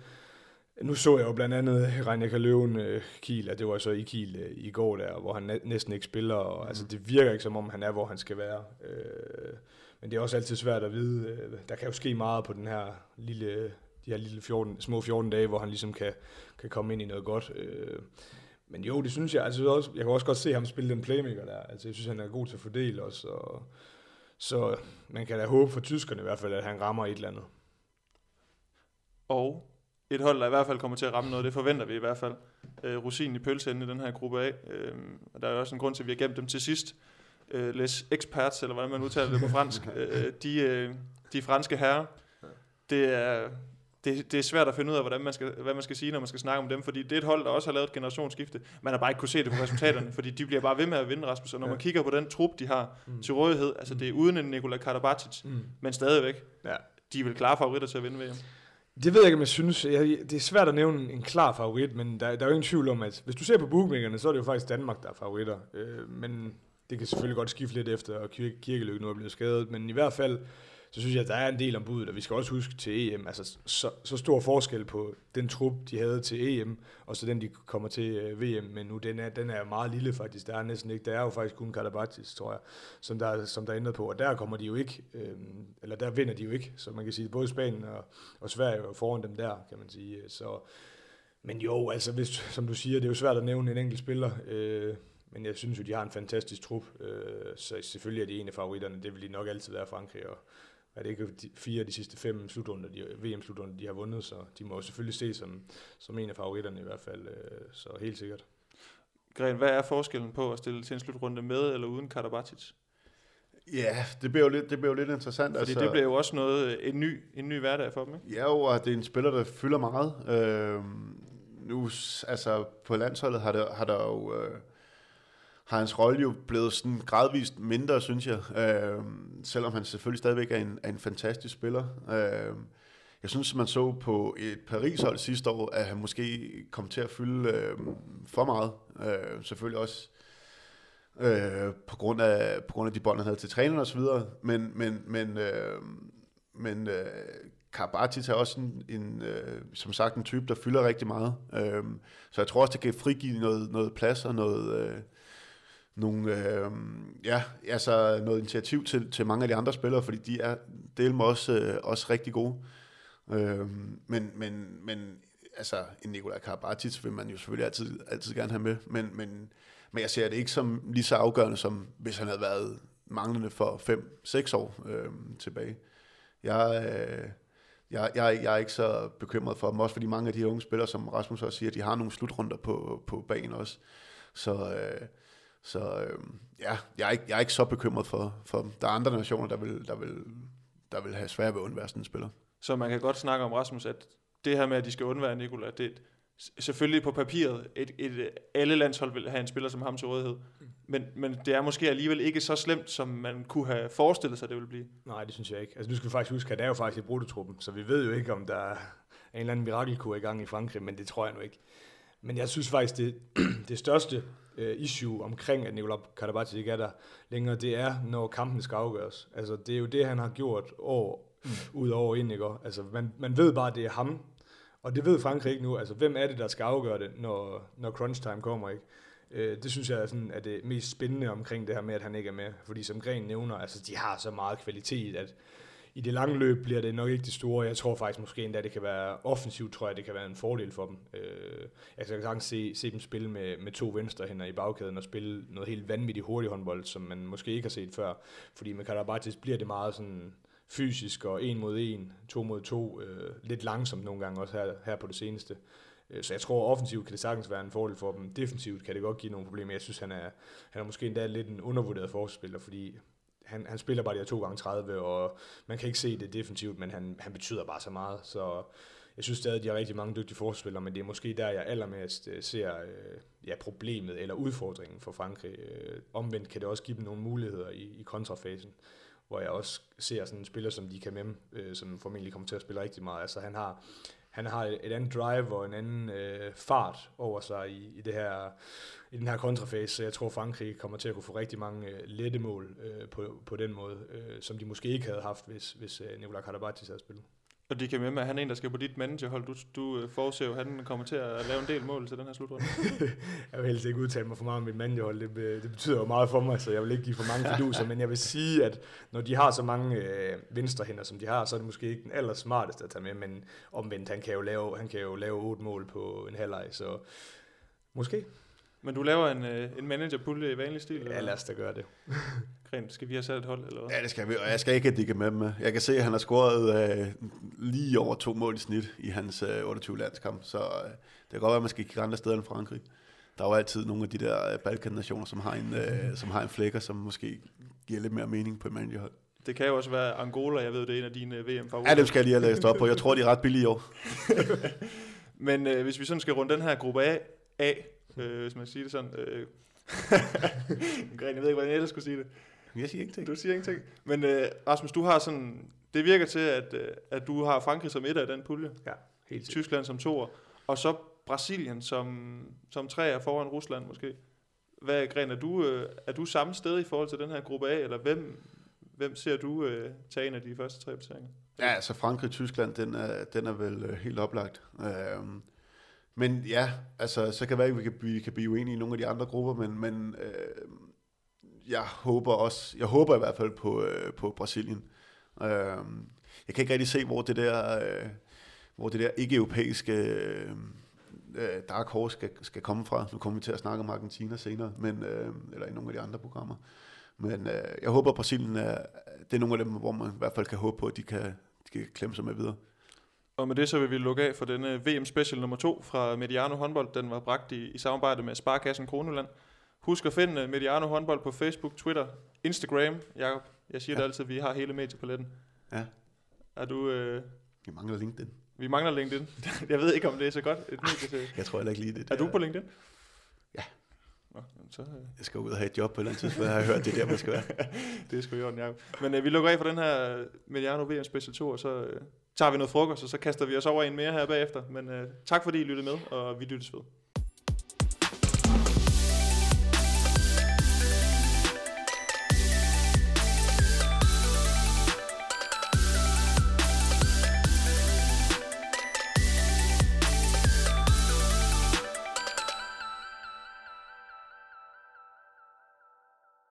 nu så jeg jo blandt andet Reinecker Løven øh, Kiel, og det var så i Kiel øh, i går der, hvor han næ- næsten ikke spiller, og mm. altså det virker ikke som om han er, hvor han skal være. Øh, men det er også altid svært at vide, øh, der kan jo ske meget på den her lille, de her lille 14, små 14 dage, hvor han ligesom kan, kan komme ind i noget godt. Øh, men jo, det synes jeg, altså også, jeg kan også godt se ham spille den playmaker der, altså jeg synes, han er god til at fordele også, og så man kan da håbe for tyskerne i hvert fald, at han rammer et eller andet. og et hold, der i hvert fald kommer til at ramme noget, det forventer vi i hvert fald. Øh, Rosinen i pølseenden i den her gruppe A. Øh, og der er jo også en grund til, at vi har gemt dem til sidst. Øh, les experts, eller hvordan man udtaler det på fransk. øh, de, øh, de franske herrer. Det er, det, det er svært at finde ud af, hvordan man skal, hvad man skal sige, når man skal snakke om dem, fordi det er et hold, der også har lavet et generationsskifte. Man har bare ikke kunne se det på resultaterne, fordi de bliver bare ved med at vinde, Rasmus. Og når man Ja. kigger på den trup, de har Mm. til rådighed, altså det er uden en Nikola Karabatic, Mm. men stadigvæk, Ja. de er vel klare favoritter til at vinde VM. Det ved jeg ikke, om jeg synes. Jeg, det er svært at nævne en klar favorit, men der, der er jo ingen tvivl om, at hvis du ser på bookmakerne, så er det jo faktisk Danmark, der er favoritter. Øh, men det kan selvfølgelig godt skifte lidt efter, at Kirke, Kirkeløk nu er blevet skadet. Men i hvert fald, så synes jeg, at der er en del om budet, og vi skal også huske til EM, altså så, så stor forskel på den trup, de havde til EM, og så den, de kommer til øh, VM men nu, den er, den er meget lille faktisk. Der er næsten ikke, der er jo faktisk kun Karabatis, tror jeg, som der, som der er ændret på, og der kommer de jo ikke, øh, eller der vinder de jo ikke, så man kan sige, både Spanien og, og Sverige er jo foran dem der, kan man sige. Så, men jo, altså hvis, som du siger, det er jo svært at nævne en enkelt spiller, øh, men jeg synes jo, de har en fantastisk trup, øh, så selvfølgelig er de en af favoritterne, det vil de nok altid være Frankrig, og er det ikke de, fire af de sidste fem slutrunder, de, VM-slutrunder, de har vundet, så de må jo selvfølgelig se som, som en af favoritterne i hvert fald, øh, så helt sikkert. Gren, hvad er forskellen på at stille til en slutrunde med eller uden Karabatic? ja, det bliver jo lidt, det bliver jo lidt interessant. Fordi altså, det bliver jo også noget, en ny, en ny hverdag for dem, ikke? Ja, jo, og det er en spiller, der fylder meget. Øh, nu, altså, på landsholdet har der, har der jo... Øh, har hans rolle jo blevet sådan gradvist mindre, synes jeg. Øh, selvom han selvfølgelig stadigvæk er en, er en fantastisk spiller. Øh, jeg synes, man så på et Paris-hold sidste år, at han måske kom til at fylde øh, for meget. Øh, selvfølgelig også øh, på, grund af, på grund af de bånd, han havde til træneren osv. Men, men, men, øh, men øh, Karabatic er også en, en øh, som sagt en type, der fylder rigtig meget. Øh, så jeg tror også, det kan frigive noget, noget plads og noget... Øh, nogle, øh, ja, altså noget initiativ til, til mange af de andre spillere, fordi de er del med også, øh, også rigtig gode. Øh, men, men, men altså, en Nikola Karabatic vil man jo selvfølgelig altid, altid gerne have med, men, men, men jeg ser det ikke som lige så afgørende, som hvis han havde været manglende for 5-6 år øh, tilbage. Jeg, øh, jeg, jeg, jeg er ikke så bekymret for dem, også fordi mange af de her unge spillere, som Rasmus også siger, de har nogle slutrunder på, på banen også. Så, øh, så øh, ja, jeg er, ikke, jeg er ikke så bekymret for, for dem. Der er andre nationer, der vil, der vil, der vil have svært ved at undvære sådan en spiller. Så man kan godt snakke om, Rasmus, at det her med, at de skal undvære Nikola, det er selvfølgelig på papiret, et, et, alle landshold vil have en spiller som ham til rådighed. Men, men det er måske alligevel ikke så slemt, som man kunne have forestillet sig, det ville blive. Nej, det synes jeg ikke. Altså nu skal vi faktisk huske, at det er jo faktisk i brutotruppen, så vi ved jo ikke, om der er en eller anden mirakelkur i gang i Frankrig, men det tror jeg nu ikke. Men jeg synes faktisk, det, det største øh, issue omkring, at Nikola Karabatic ikke er der længere, det er, når kampen skal afgøres. Altså, det er jo det, han har gjort år mm. ud og år ind, ikke? Altså, man, man ved bare, at det er ham, Og det ved Frankrig ikke nu. Altså, hvem er det, der skal afgøre det, når, når crunch time kommer, ikke? Øh, det synes jeg er, sådan, er det mest spændende omkring det her med, at han ikke er med. Fordi som Gren nævner, altså, de har så meget kvalitet, at i det lange løb bliver det nok ikke det store. Jeg tror faktisk måske endda, det kan være offensivt, tror jeg, det kan være en fordel for dem. Øh, altså, jeg kan sagtens se, se dem spille med, med to venstrehænder i bagkæden og spille noget helt vanvittigt hurtigt håndbold, som man måske ikke har set før. Fordi med Karabatis bliver det meget sådan fysisk og en mod en, to mod to, øh, lidt langsomt nogle gange også her, her på det seneste. Øh, så jeg tror, offensivt kan det sagtens være en fordel for dem. Defensivt kan det godt give nogle problemer. Jeg synes, han er, han er måske endda lidt en undervurderet forspiller, fordi han, han spiller bare de her to gange 30 og man kan ikke se det defensivt, men han, han betyder bare så meget. Så jeg synes stadig, at de har rigtig mange dygtige forspillere, men det er måske der, jeg allermest øh, ser øh, ja, problemet eller udfordringen for Frankrig. Øh, omvendt kan det også give dem nogle muligheder i, i kontrafasen hvor jeg også ser sådan en spiller som de kan øh, som formentlig kommer til at spille rigtig meget. Altså han har, han har et andet drive og en anden øh, fart over sig i, i, det her, i den her kontrafase, så jeg tror Frankrig kommer til at kunne få rigtig mange øh, lette mål øh, på, på den måde, øh, som de måske ikke havde haft, hvis, hvis øh, Nicolai Karabatis havde spillet. Og det kan med, at han er en, der skal på dit managerhold. Du, du øh, forudser jo, at han kommer til at lave en del mål til den her slutrunde. jeg vil helst ikke udtale mig for meget om mit managerhold. Det, det betyder jo meget for mig, så jeg vil ikke give for mange fiduser. men jeg vil sige, at når de har så mange øh, venstrehænder, som de har, så er det måske ikke den aller smarteste at tage med. Men omvendt, han kan jo lave, han kan jo lave otte mål på en halvleg, så måske. Men du laver en, øh, en managerpulje i vanlig stil? Ja, lad os da gøre det. Gren, skal vi have sat et hold? Eller hvad? Ja, det skal vi, og jeg skal ikke have med med. Jeg kan se, at han har scoret øh, lige over to mål i snit i hans øh, 28 landskamp, så øh, det kan godt være, at man skal kigge andre steder end Frankrig. Der er jo altid nogle af de der øh, Balkan-nationer, som har en, øh, som har en flækker, som måske giver lidt mere mening på et managerhold. Det kan jo også være Angola, jeg ved, det er en af dine øh, VM-favoritter. Ja, det skal jeg lige have læst op på. Jeg tror, de er ret billige i år. Men øh, hvis vi sådan skal runde den her gruppe A, af, øh, hvis man siger det sådan. Øh, Gren, jeg ved ikke, hvordan jeg ellers skulle sige det. Jeg siger ingenting. Du siger ingenting. Men øh, Rasmus, du har sådan, det virker til, at, øh, at du har Frankrig som et af den pulje. Ja, helt Tyskland som toer. Og så Brasilien som, som treer foran Rusland måske. Hvad, Gren, er du, øh, er du samme sted i forhold til den her gruppe A, eller hvem, hvem ser du øh, tage en af de første tre placeringer? Ja, altså Frankrig-Tyskland, den er, den er vel øh, helt oplagt. Øh, men ja, altså, så kan det være, at vi kan, vi kan blive uenige i nogle af de andre grupper, men, men øh, jeg håber også, jeg håber i hvert fald på, øh, på Brasilien. Øh, jeg kan ikke rigtig se, hvor det der, øh, hvor det der ikke-europæiske øh, øh, Dark Horse skal, skal komme fra. Nu kommer vi til at snakke om Argentina senere, men, øh, eller i nogle af de andre programmer. Men øh, jeg håber, at Brasilien er, det er nogle af dem, hvor man i hvert fald kan håbe på, at de kan, de kan klemme sig med videre. Og med det så vil vi lukke af for denne VM Special nummer 2 fra Mediano Håndbold. Den var bragt i, i samarbejde med Sparkassen Kroneland. Husk at finde Mediano Håndbold på Facebook, Twitter, Instagram. Jakob, jeg siger ja. det altid, vi har hele mediepaletten. Ja. Er du... Øh, vi mangler LinkedIn. Vi mangler LinkedIn. jeg ved ikke, om det er så godt et medie til. Jeg tror heller ikke lige det. Er du på LinkedIn? Ja. Nå, så, øh. Jeg skal ud og have et job på et eller andet tidspunkt, jeg har hørt, det er der, man skal være. det er sgu i orden, Jacob. Men øh, vi lukker af for den her Mediano VM Special 2, og så øh, tager vi noget frokost, og så kaster vi os over en mere her bagefter. Men øh, tak fordi I lyttede med, og vi lyttes ved.